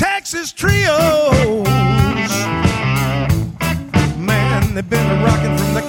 Texas trios. Man, they've been rocking from the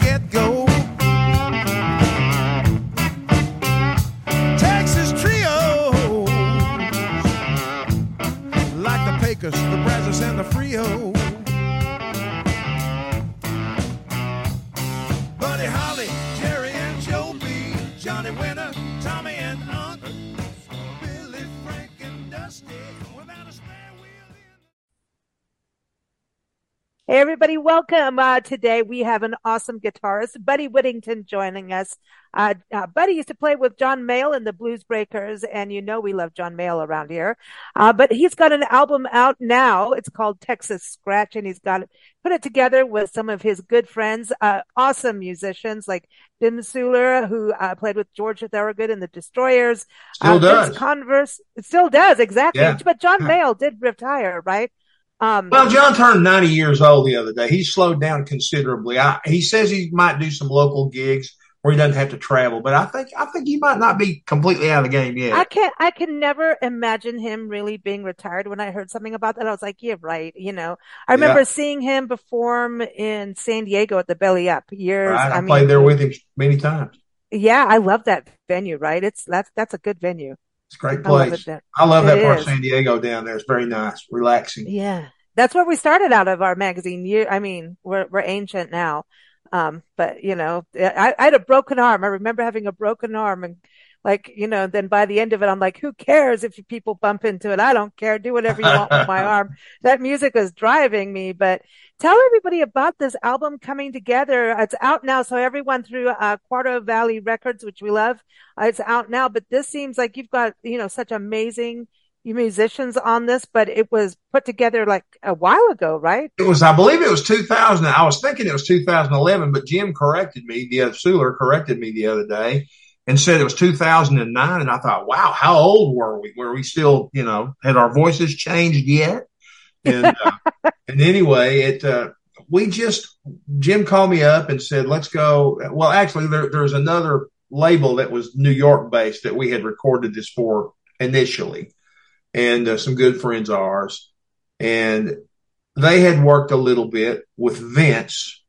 everybody, welcome. Uh, today we have an awesome guitarist, Buddy Whittington, joining us. Uh, uh, Buddy used to play with John Mayall and the Blues Breakers, and you know we love John Mayall around here. Uh, but he's got an album out now. It's called Texas Scratch, and he's got it, put it together with some of his good friends, uh, awesome musicians like Jim Suhler, who uh, played with George Thorogood and the Destroyers. Still uh, does. Vince Converse. Still does, exactly. Yeah. But John Mayall did retire, right? Um, Well, John turned 90 years old the other day. He slowed down considerably. I, he says he might do some local gigs where he doesn't have to travel, but I think I think he might not be completely out of the game yet. I can't, I can never imagine him really being retired. When I heard something about that, I was like, yeah, right. You know, I remember Yeah. seeing him perform in San Diego at the Belly Up years. Right? I, I, mean, played there with him many times. yeah, I love that venue, right? It's, that's, that's a good venue. It's a great I love place. I love that part is. of San Diego down there. It's very nice, relaxing. Yeah. That's where we started out of our magazine. You, I mean, we're, we're ancient now. Um, but you know, I, I had a broken arm. I remember having a broken arm and like, you know, then by the end of it, I'm like, who cares if people bump into it? I don't care. Do whatever you want with my arm. That music was driving me, but tell everybody about this album coming together. It's out now. So everyone through, uh, Quarto Valley Records, which we love, uh, it's out now, but this seems like you've got, you know, such amazing musicians on this, but it was put together like a while ago, right? It was, I believe it was 2000. I was thinking it was 2011, but Jim corrected me. The other Suhler corrected me the other day and said it was 2009. And I thought, wow, how old were we? Were we still, you know, had our voices changed yet? And, uh, and anyway, it, uh, we just, Jim called me up and said, let's go. Well, actually, there, there's another label that was New York based that we had recorded this for initially and uh, some good friends of ours. And they had worked a little bit with Vince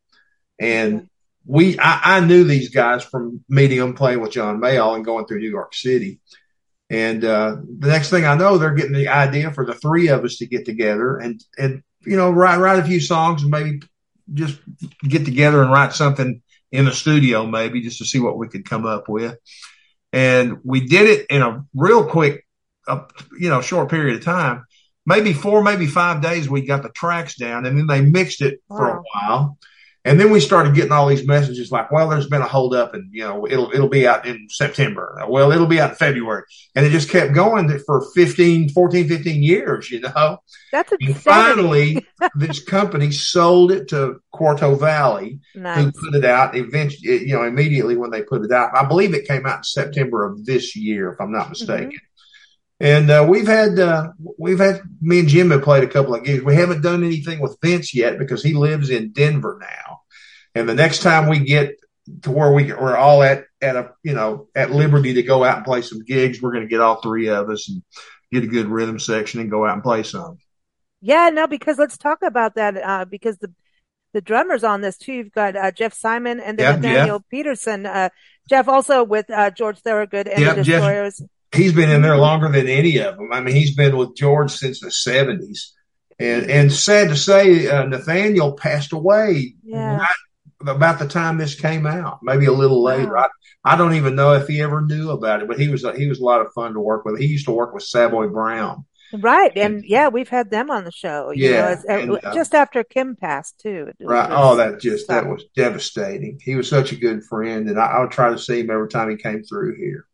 and we, I, I knew these guys from meeting them playing with John Mayall and going through New York City. And, uh, the next thing I know, they're getting the idea for the three of us to get together and, and, you know, write, write a few songs and maybe just get together and write something in the studio, maybe just to see what we could come up with. And we did it in a real quick, uh, you know, short period of time. Maybe four, maybe five days, we got the tracks down and then they mixed it for a Wow. while. And then we started getting all these messages like, well, there's been a holdup and, you know, it'll, it'll be out in September. Well, it'll be out in February. And it just kept going for 15, 14, 15 years, you know. That's And finally, this company sold it to Quarto Valley, who put it out eventually, you know, immediately when they put it out. I believe it came out in September of this year, if I'm not mm-hmm. mistaken. And uh, we've had uh, we've had me and Jim have played a couple of gigs. We haven't done anything with Vince yet because he lives in Denver now. And the next time we get to where we we're all at at a you know at liberty to go out and play some gigs, we're going to get all three of us and get a good rhythm section and go out and play some. Yeah, no, because let's talk about that. Uh, because the the drummers on this too. You've got uh, Jeff Simon and then Yeah, Nathaniel Peterson. Uh, Jeff also with uh, George Thorogood and Yeah, the Jeff- Destroyers. He's been in there longer than any of them. I mean, he's been with George since the seventies, and and sad to say, uh, Nathaniel passed away Yeah. right about the time this came out, maybe a little later. I, I don't even know if he ever knew about it, but he was a, he was a lot of fun to work with. He used to work with Savoy Brown. Right, and yeah, we've had them on the show. You Yeah, know, uh, and, uh, just after Kim passed too. Right? Oh, that just that was devastating. He was such a good friend, and I, I would try to see him every time he came through here.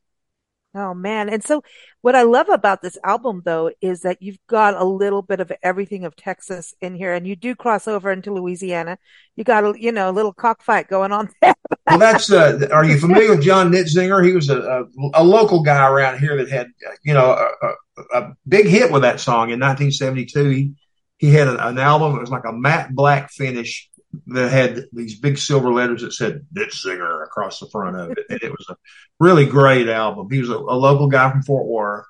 Oh man. And so what I love about this album though is that you've got a little bit of everything of Texas in here and you do cross over into Louisiana. You got a, you know, a little cockfight going on there. Well, that's. Uh, are you familiar with John Nitzinger? He was a, a, a local guy around here that had, you know, a, a, a big hit with that song in 1972. He he had an, an album. It was like a matte black finish that had these big silver letters that said Nitzinger across the front of it, and it was a really great album. He was a, a local guy from Fort Worth,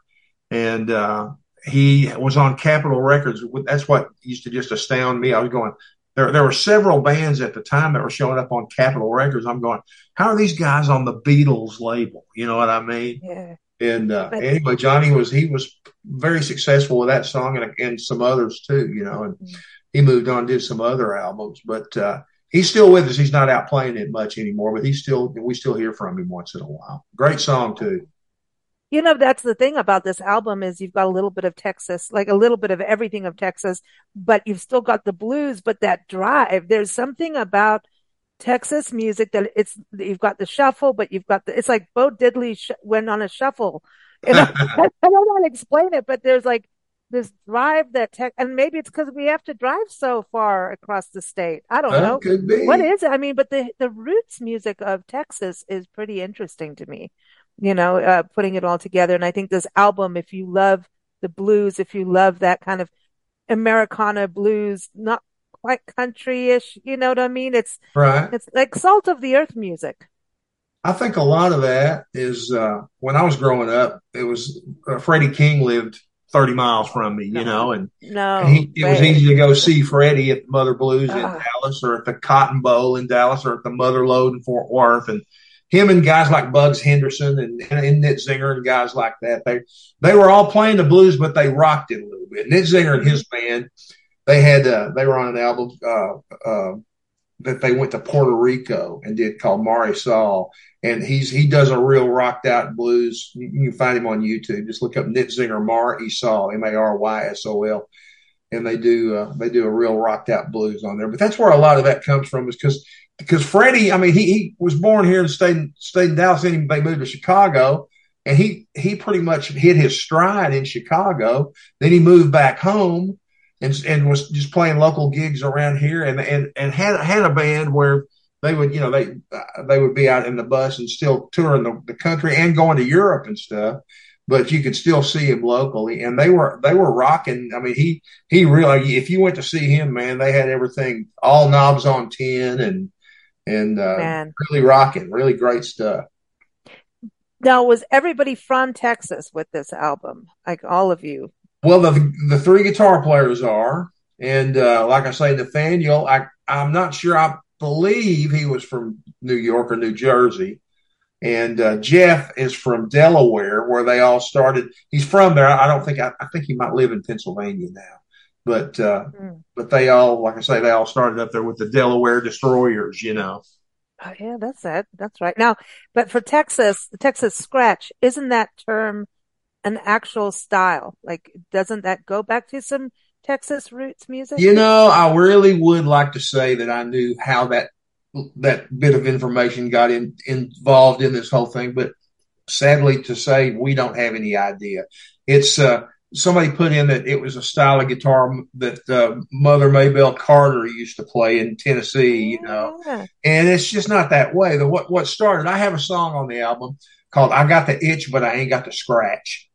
and uh, he was on Capitol Records. That's what used to just astound me. I was going, there, there were several bands at the time that were showing up on Capitol Records. I'm going, how are these guys on the Beatles label? You know what I mean? Yeah. And uh, anyway, Johnny was he was very successful with that song and, and some others too. You know, and mm-hmm. He moved on did some other albums, but uh, he's still with us. He's not out playing it much anymore, but he's still we still hear from him once in a while. Great song too. You know, that's the thing about this album is you've got a little bit of Texas, like a little bit of everything of Texas, but you've still got the blues, but that drive, there's something about Texas music that it's, you've got the shuffle, but you've got the, it's like Bo Diddley sh- went on a shuffle. Know, I don't want to explain it, but there's like this drive that tech, and maybe it's because we have to drive so far across the state. I don't know. What is it? I mean, but the, the roots music of Texas is pretty interesting to me you know, uh, putting it all together. And I think this album, if you love the blues, if you love that kind of Americana blues, not quite country-ish, you know what I mean? It's right. It's like salt of the earth music. I think a lot of that is uh, when I was growing up. It was uh, Freddie King lived 30 miles from me, you know, and, no, and he, it was easy to go see Freddie at the Mother Blues in ah. Dallas or at the Cotton Bowl in Dallas or at the Mother Lode in Fort Worth. And him and guys like Bugs Henderson and, and Nitzinger and guys like that. They they were all playing the blues, but they rocked it a little bit. Nitzinger and his band, they had uh, they were on an album uh, uh, that they went to Puerto Rico and did called Marysol, and he's he does a real rocked out blues. You, can find him on YouTube. Just look up Nitzinger Marysol M A R Y S O L and they do uh, they do a real rocked out blues on there. But that's where a lot of that comes from, is because because Freddie, I mean, he he was born here and stayed stayed in Dallas, and they moved to Chicago, and he he pretty much hit his stride in Chicago. Then he moved back home and and was just playing local gigs around here, and and and had had a band where they would you know they uh, they would be out in the bus and still touring the, the country and going to Europe and stuff but you could still see him locally. And they were they were rocking. I mean he he really if you went to see him man they had everything all knobs on 10 and and uh, really rocking really great stuff. Now was everybody from texas with this album? Like all of you? Well the the three guitar players are. And uh, like i say nathaniel i i'm not sure. I believe he was from new york or new jersey and uh, Jeff is from Delaware, where they all started. He's from there. I don't think I, I think he might live in Pennsylvania now, but uh, mm. but they all, like I say, they all started up there with the Delaware Destroyers. You know. Oh, yeah, that's it. That's right. Now, but for Texas, the Texas scratch, isn't that term an actual style? Like, doesn't that go back to some Texas roots music? You know, I really would like to say that I knew how that that bit of information got in, involved in this whole thing, but sadly to say, we don't have any idea. It's uh, somebody put in that it was a style of guitar that uh, Mother Maybelle Carter used to play in Tennessee, you know, yeah. and it's just not that way. The what what started. I have a song on the album called "I Got the Itch, but I Ain't Got the Scratch,"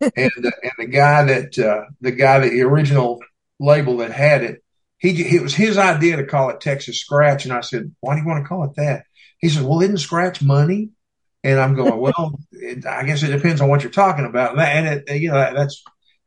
and uh, and the guy that uh, the guy that the original label that had it he it was his idea to call it Texas Scratch, and I said, "Why do you want to call it that?" He said, "Well, isn't scratch money?" And I'm going, "Well, it, I guess it depends on what you're talking about." And it, you know, that's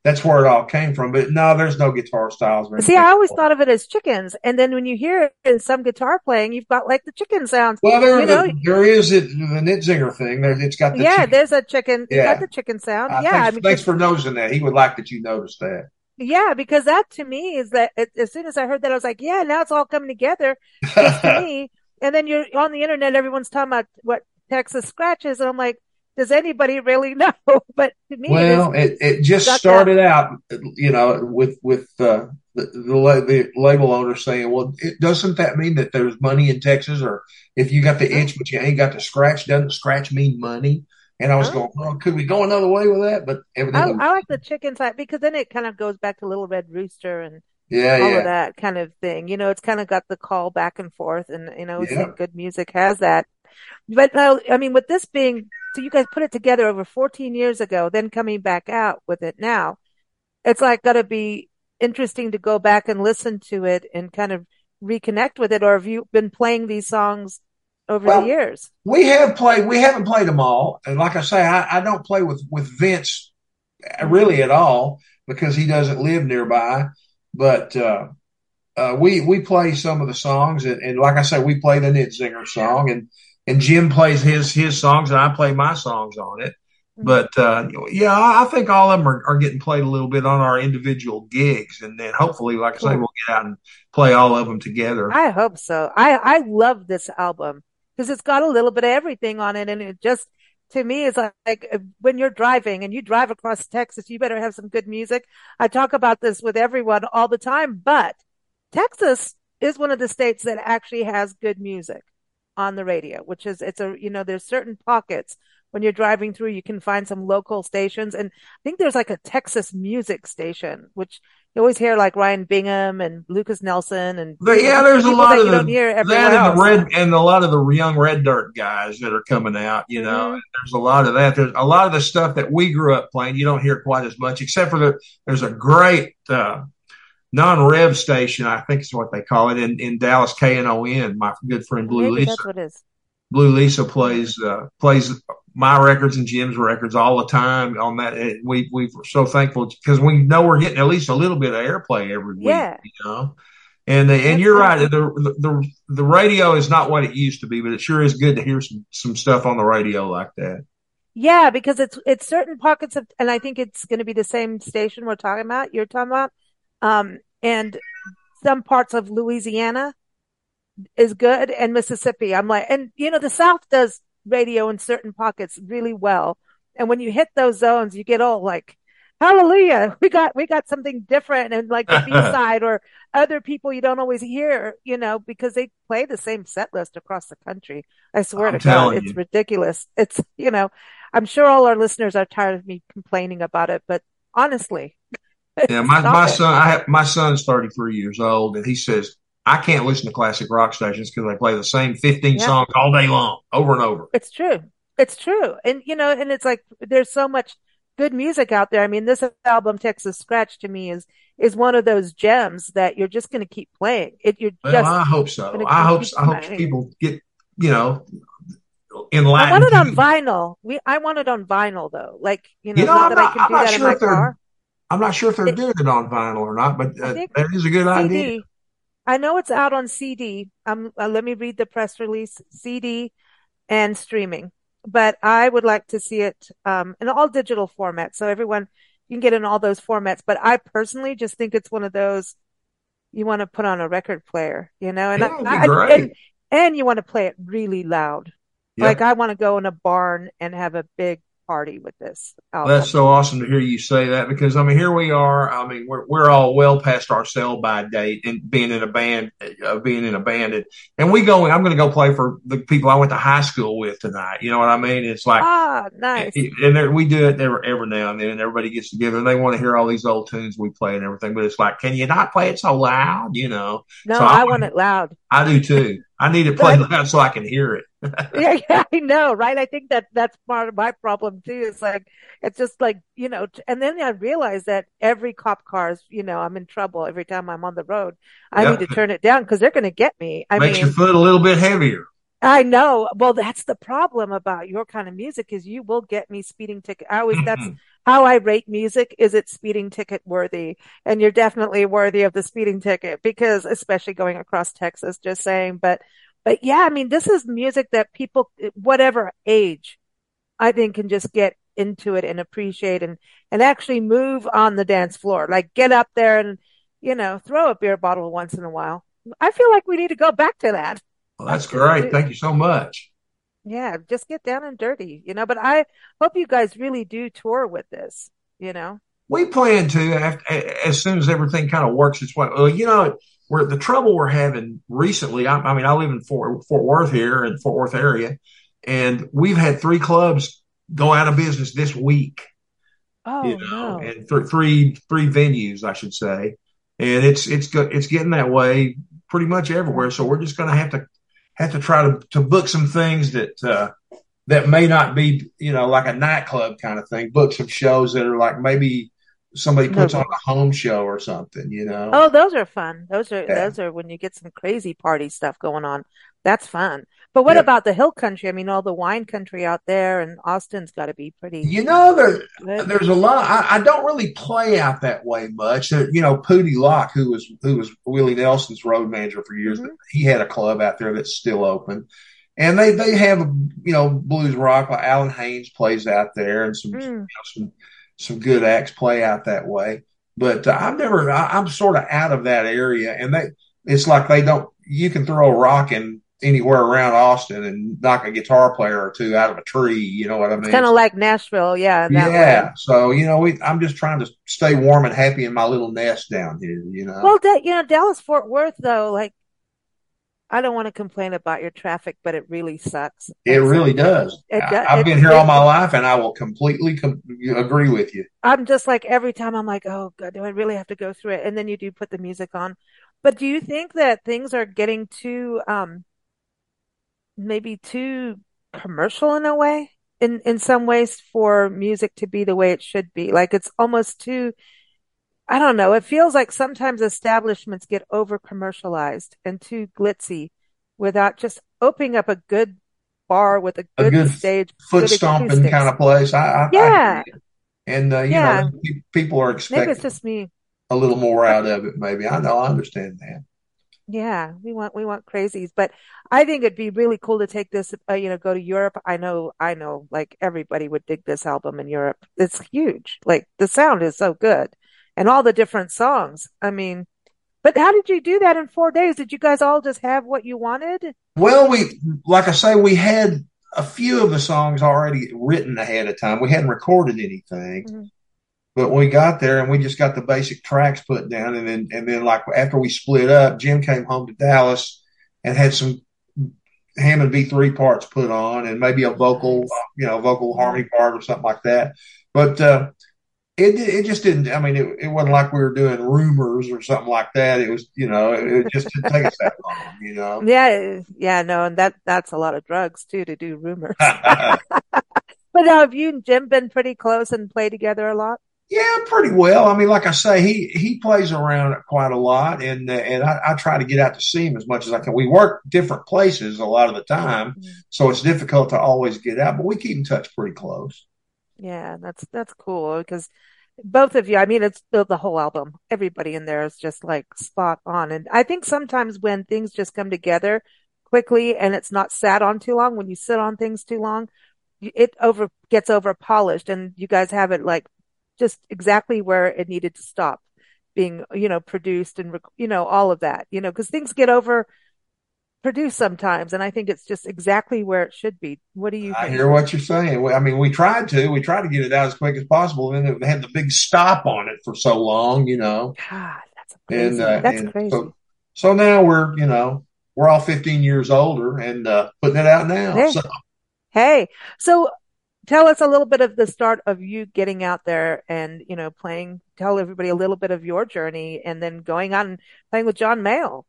that's where it all came from. But no, there's no guitar styles. See, I always thought of it as chickens, and then when you hear it in some guitar playing, you've got like the chicken sounds. Well, there, know? there is it, the Nitzinger thing. There, it's got the yeah. Chicken. There's a chicken. Yeah, got the chicken sound. Uh, yeah, thanks, I mean, thanks for noticing that. He would like that you noticed that. Yeah, because that to me is that it, as soon as I heard that, I was like, yeah, now it's all coming together to me. And then you're on the internet, everyone's talking about what Texas scratches. And I'm like, does anybody really know? But to me, well, it, it, just started that. out, you know, with, with, uh, the, the, the, label owner saying, well, it, doesn't that mean that there's money in Texas? Or if you got the itch, but you ain't got the scratch, doesn't scratch mean money? And I was going, well, could we go another way with that? But evidently, I, I like the chicken side because then it kind of goes back to Little Red Rooster and yeah, all yeah. of that kind of thing. You know, it's kind of got the call back and forth, and you know, yeah. good music has that. But now, I mean, with this being, so you guys put it together over 14 years ago, then coming back out with it now, it's like got to be interesting to go back and listen to it and kind of reconnect with it. Or have you been playing these songs over well, the years. We have played. We haven't played them all, and like I say, I, I don't play with with Vince really at all. because he doesn't live nearby. But uh, uh, we we play some of the songs, and, and like I said, we play the Nitzinger song, and and Jim plays his his songs, and I play my songs on it. But uh, yeah, I think all of them are, are getting played a little bit on our individual gigs, and then hopefully, like I say, we'll get out and play all of them together. I hope so. I I love this album because it's got a little bit of everything on it, and it just to me is like, like uh, when you're driving and you drive across Texas, you better have some good music. I talk about this with everyone all the time, but Texas is one of the states that actually has good music on the radio, which is it's a you know there's certain pockets when you're driving through, you can find some local stations. And I think there's like a Texas music station, which you always hear like Ryan Bingham and Lucas Nelson and But yeah, there's a lot of the, that and the red and a lot of the young red dirt guys that are coming out. You know, Mhm. there's a lot of that. There's a lot of the stuff that we grew up playing. You don't hear quite as much, except for the there's a great uh, non-rev station. I think is what they call it in in Dallas. KNON. My good friend Blue Maybe Lisa. that's what it is. Blue Lisa plays uh, plays my records and Jim's records all the time on that. And We we we're so thankful because we know we're getting at least a little bit of airplay every week. Yeah. You know. And and you're right. right. The, the the radio is not what it used to be, but it sure is good to hear some some stuff on the radio like that. Yeah, because it's it's certain pockets of, and I think it's going to be the same station we're talking about. You're talking about, um, and some parts of Louisiana is good, and Mississippi. I'm like, and you know, the South does radio in certain pockets really well, and when you hit those zones, you get all like, "Hallelujah, we got we got something different," and like the B side or other people you don't always hear, you know, because they play the same set list across the country. I swear I'm to God, telling it's you. ridiculous. It's you know. I'm sure all our listeners are tired of me complaining about it, but honestly, Yeah, my stop my it. son, I have my son's 33 years old, and he says I can't listen to classic rock stations because they play the same 15 Yeah. songs all day long, over and over. It's true. It's true. And you know, and it's like there's so much good music out there. I mean, this album Texas Scratch to me is is one of those gems that you're just going to keep playing. It you're Well, just I hope so. I hope I hope people get you know I want it on vinyl. We I want it on vinyl though. Like, you know, You know, not I'm that not- I can I'm do not that in sure my if car. I'm not sure if they're It- doing it on vinyl or not, but uh, that is a good idea. I know it's out on CD. Um, uh, let me read the press release. CD and streaming. But I would like to see it um, in all digital formats. So everyone you can get in all those formats. But I personally just think it's one of those you want to put on a record player, you know, and Yeah, I, I- and and you want to play it really loud. Yeah. Like I want to go in a barn and have a big party with this album. That's so awesome to hear you say that because I mean here we are. I mean we're we're all well past our sell by date and being in a band, uh, being in a band, and, and we go. I'm going to go play for the people I went to high school with tonight. You know what I mean? It's like ah, nice. and there, we do it every, every now and then, and everybody gets together and they want to hear all these old tunes we play and everything. But it's like, can you not play it so loud? You know, No, so I I- want it loud. I do too. I need it played loud so I can hear it. yeah, yeah, I know, right? I think that that's part of my problem too. It's like, it's just like, you know, and then I realize that every cop car is, you know, I'm in trouble every time I'm on the road. I need to turn it down because they're going to get me. I Makes mean, your foot a little bit heavier. I know. Well, that's the problem about your kind of music is you will get me speeding ticket. I always, that's mm-hmm. how I rate music. Is it speeding ticket worthy? And you're definitely worthy of the speeding ticket because especially going across Texas, just saying, but, but yeah, I mean, this is music that people, whatever age, I think can just get into it and appreciate and, and actually move on the dance floor. Like get up there and, you know, throw a beer bottle once in a while. I feel like we need to go back to that. Well, that's great. Thank you so much. Yeah, just get down and dirty, you know. But I hope you guys really do tour with this, you know. We plan to after, as soon as everything kind of works its way. Well, you know, we're the trouble we're having recently. I, I mean, I live in Fort, Fort Worth here in Fort Worth area, and we've had three clubs go out of business this week. Oh you know, no. and th- three three venues, I should say, and it's it's it's getting that way pretty much everywhere. So we're just going to have to have to try to to book some things that uh, that may not be you know like a nightclub kind of thing. Book some shows that are like maybe somebody puts No. on a home show or something. You know, Oh, those are fun. Those are Yeah. those are when you get some crazy party stuff going on. That's fun. But what Yeah. about the hill country? I mean, all the wine country out there, and Austin's got to be pretty You know, there, there's a lot. I, I don't really play out that way much. Uh, you know, Poodie Locke, who was who was Willie Nelson's road manager for years, Mhm. he had a club out there that's still open, and they they have you know blues rock. Like Alan Haynes plays out there, and some you Mm. know, some some good acts play out that way. But uh, I've never. I, I'm sort of out of that area, and they it's like they don't. You can throw a rock in anywhere around Austin and knock a guitar player or two out of a tree. You know what I mean? Kind of like Nashville, yeah, that yeah. way. So, you know, we, I'm just trying to stay warm and happy in my little nest down here, you know. Well, da- you know, Dallas Fort Worth though, like I don't want to complain about your traffic, but it really sucks. it really does. It does- I've been here all my life and I will completely com- agree with you. I'm just like every time I'm like, oh God, do I really have to go through it? And then you do put the music on. But do you think that things are getting too um maybe too commercial in a way? In in some ways for music to be the way it should be. Like it's almost too I don't know. It feels like sometimes establishments get over commercialized and too glitzy without just opening up a good bar with a A good good stage, Foot stomping kind of place. I, I, I Yeah. you. and, uh, you Yeah. know, people are expecting Maybe it's just me. a little more out of it, maybe. I know, I understand that. Yeah, we want we want crazies, but I think it'd be really cool to take this, uh, you know, go to Europe. I know, I know, like everybody would dig this album in Europe. It's huge. Like the sound is so good, and all the different songs. I mean, but how did you do that in four days? Did you guys all just have what you wanted? Well, we, like I say, we had a few of the songs already written ahead of time. We hadn't recorded anything, Mhm. But we got there and we just got the basic tracks put down. And then, and then like after we split up, Jim came home to Dallas and had some Hammond B3 parts put on and maybe a vocal, you know, vocal harmony part or something like that. But, uh, it, it just didn't, I mean, it, it wasn't like we were doing rumors or something like that. It was, you know, it, it just didn't take us that long, you know. Yeah, yeah, no, and that that's a lot of drugs too to do rumors. But now, have you and Jim been pretty close and play together a lot? Yeah, pretty well. I mean, like I say, he he plays around quite a lot, and uh, and I, I try to get out to see him as much as I can. We work different places a lot of the time, Mhm. so it's difficult to always get out, but we keep in touch pretty close. Yeah, that's that's cool because both of you, I mean, it's the, the whole album. Everybody in there is just like spot on. And I think sometimes when things just come together quickly and it's not sat on too long, when you sit on things too long, it over gets over polished and you guys have it like just exactly where it needed to stop being, you know, produced and, rec- you know, all of that, you know, because things get over produced sometimes. And I think it's just exactly where it should be. What do you I think? hear what you're saying. I mean, we tried to, we tried to get it out as quick as possible, and then it had the big stop on it for so long, you know. God, that's And crazy. uh, That's and crazy. so so now we're you know we're all 15 years older and uh, putting it out now. Yeah. So Hey, so tell us a little bit of the start of you getting out there and, you know, playing, tell everybody a little bit of your journey and then going on playing with John Mayall.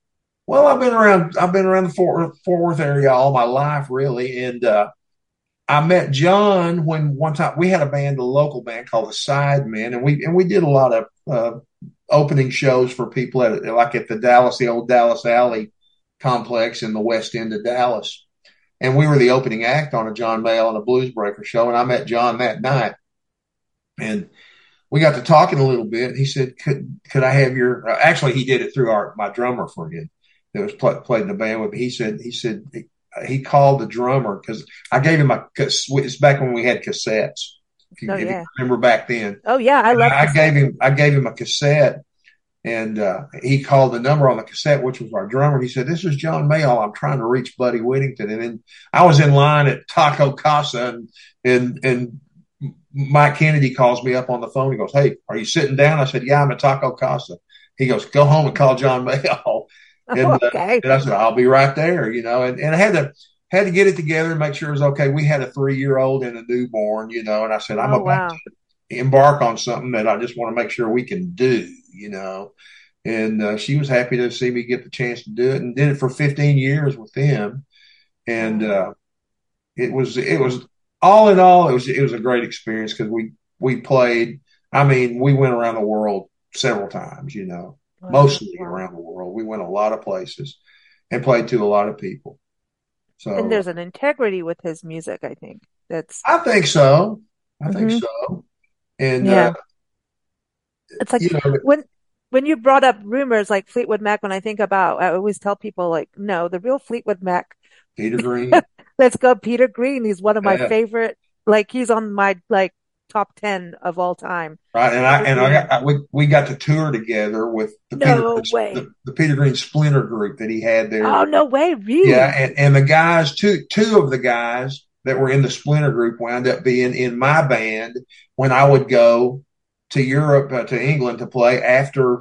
Well, I've been around. I've been around the Fort, Fort Worth area all my life, really, and uh, I met John when one time we had a band, a local band called the Sidemen, and we and we did a lot of uh, opening shows for people at like at the Dallas, the old Dallas Alley complex in the west end of Dallas, and we were the opening act on a John Mayall and a Blues Breaker show, and I met John that night, and we got to talking a little bit. He said, "Could could I have your?" Uh, actually, he did it through our my drummer for him that was play, played in the band with me. He said he said he, he called the drummer because I gave him a. It's back when we had cassettes. If you, Oh, if you yeah. remember back then, Oh yeah, I love I, this. gave him I gave him a cassette, and uh, he called the number on the cassette, which was our drummer. He said, "This is John Mayall. I'm trying to reach Buddy Whittington." And then I was in line at Taco Casa, and and and Mike Kennedy calls me up on the phone. He goes, "Hey, are you sitting down?" I said, "Yeah, I'm at Taco Casa." He goes, "Go home and call John Mayall." And, uh, okay. and I said, I'll be right there, you know, and, and I had to, had to get it together and make sure it was okay. We had a three year old and a newborn, you know, and I said, I'm Oh, about wow. to embark on something that I just want to make sure we can do, you know. And uh, she was happy to see me get the chance to do it and did it for 15 years with them. And uh, it was, it was all in all, it was, it was a great experience because we, we played, I mean, we went around the world several times, you know, Wow. mostly around the world. We went a lot of places and played to a lot of people. So And there's an integrity with his music, I think. That's I think so. I think Mhm. so. And Yeah. uh, it's like you know, when when you brought up rumors like Fleetwood Mac, when I think about, I always tell people like, no, the real Fleetwood Mac. Peter Green. Let's go, Peter Green. He's one of my Yeah. favorite. Like he's on my like top ten of all time. Right, and I and I got I, we we got to tour together with the No Peter Green, way. the, the Peter Green Splinter group that he had there. Oh no way, really? Yeah, and, and the guys, two two of the guys that were in the Splinter group wound up being in my band when I would go to Europe uh, to England to play after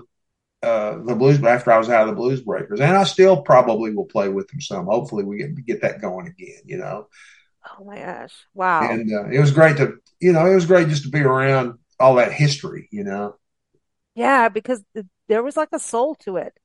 uh, the blues after I was out of the Blues Breakers, and I still probably will play with them some. Hopefully, we get get that going again. You know, Oh my gosh, wow. and uh, it was great to you know it was great just to be around all that history. You know, Yeah, because th- there was like a soul to it.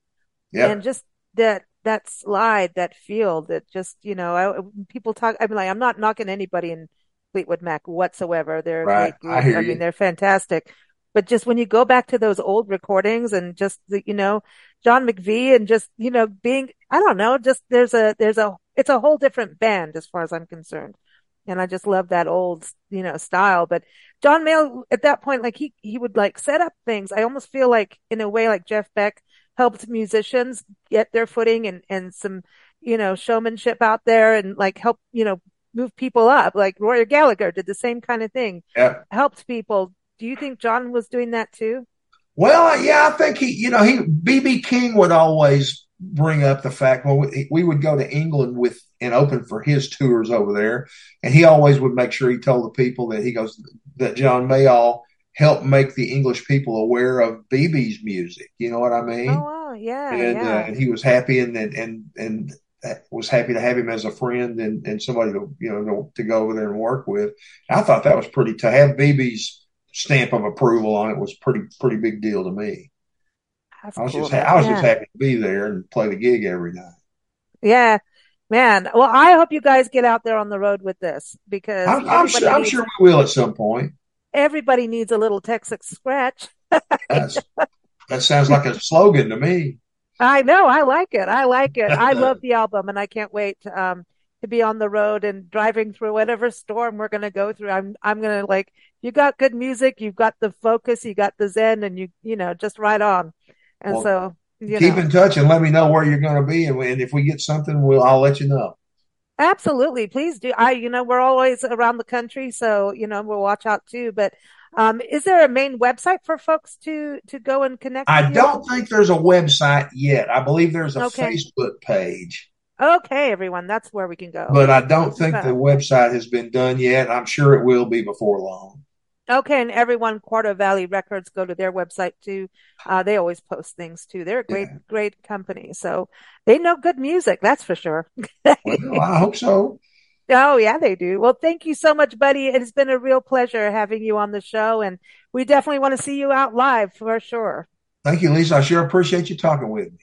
yeah. And just that that slide, that feel, that just, you know, I, people talk, I mean, like, I'm not knocking anybody in Fleetwood Mac whatsoever. They're Right. I I you. mean, they're fantastic. But just when you go back to those old recordings and just, the, you know, John McVie and just, you know, being, I don't know, just there's a, there's a, it's a whole different band as far as I'm concerned. And I just love that old, you know, style. But John Mayall at that point, like he, he would like set up things. I almost feel like in a way like Jeff Beck helped musicians get their footing and, and some, you know, showmanship out there and like help, you know, move people up. Like Rory Gallagher did the same kind of thing, yeah. helped people. Do you think John was doing that too? Well, yeah, I think he, you know, he BB King would always bring up the fact well, we, we would go to England with and open for his tours over there, and he always would make sure he told the people that he goes that John Mayall helped make the English people aware of BB's music. You know what I mean? Oh, wow. Yeah. and, yeah. uh, and he was happy and and and, and was happy to have him as a friend and, and somebody to you know to, to go over there and work with. I thought that was pretty to have BB's stamp of approval on it was pretty pretty big deal to me. That's I was cool, just man. I was Yeah. just happy to be there and play the gig every night. Yeah, man. Well, I hope you guys get out there on the road with this because I'm, I'm sure I'm sure we will at some point. Everybody needs a little Texas scratch. That sounds like a slogan to me. I know. I like it. I like it. I love the album and I can't wait um to be on the road and driving through whatever storm we're going to go through. I'm I'm going to like you got good music, you've got the focus, you got the zen and you you know, just right on. And Well, so, you Keep know, in touch and let me know where you're going to be, and, and if we get something, we'll I'll let you know. Absolutely. Please do. I you know, we're always around the country, so you know, we'll watch out too, but um is there a main website for folks to to go and connect I don't think there's a website yet. I believe there's a Okay. Facebook page, Okay, everyone, that's where we can go. but I don't think the website has been done yet. I'm sure it will be before long. Okay, and everyone, Quarto Valley Records, go to their website too. Uh, they always post things too. They're a great, Yeah. great company. So they know good music, that's for sure. Well, I hope so. Oh, yeah, they do. Well, thank you so much, buddy. It has been a real pleasure having you on the show, and we definitely want to see you out live for sure. Thank you, Lisa. I sure appreciate you talking with me.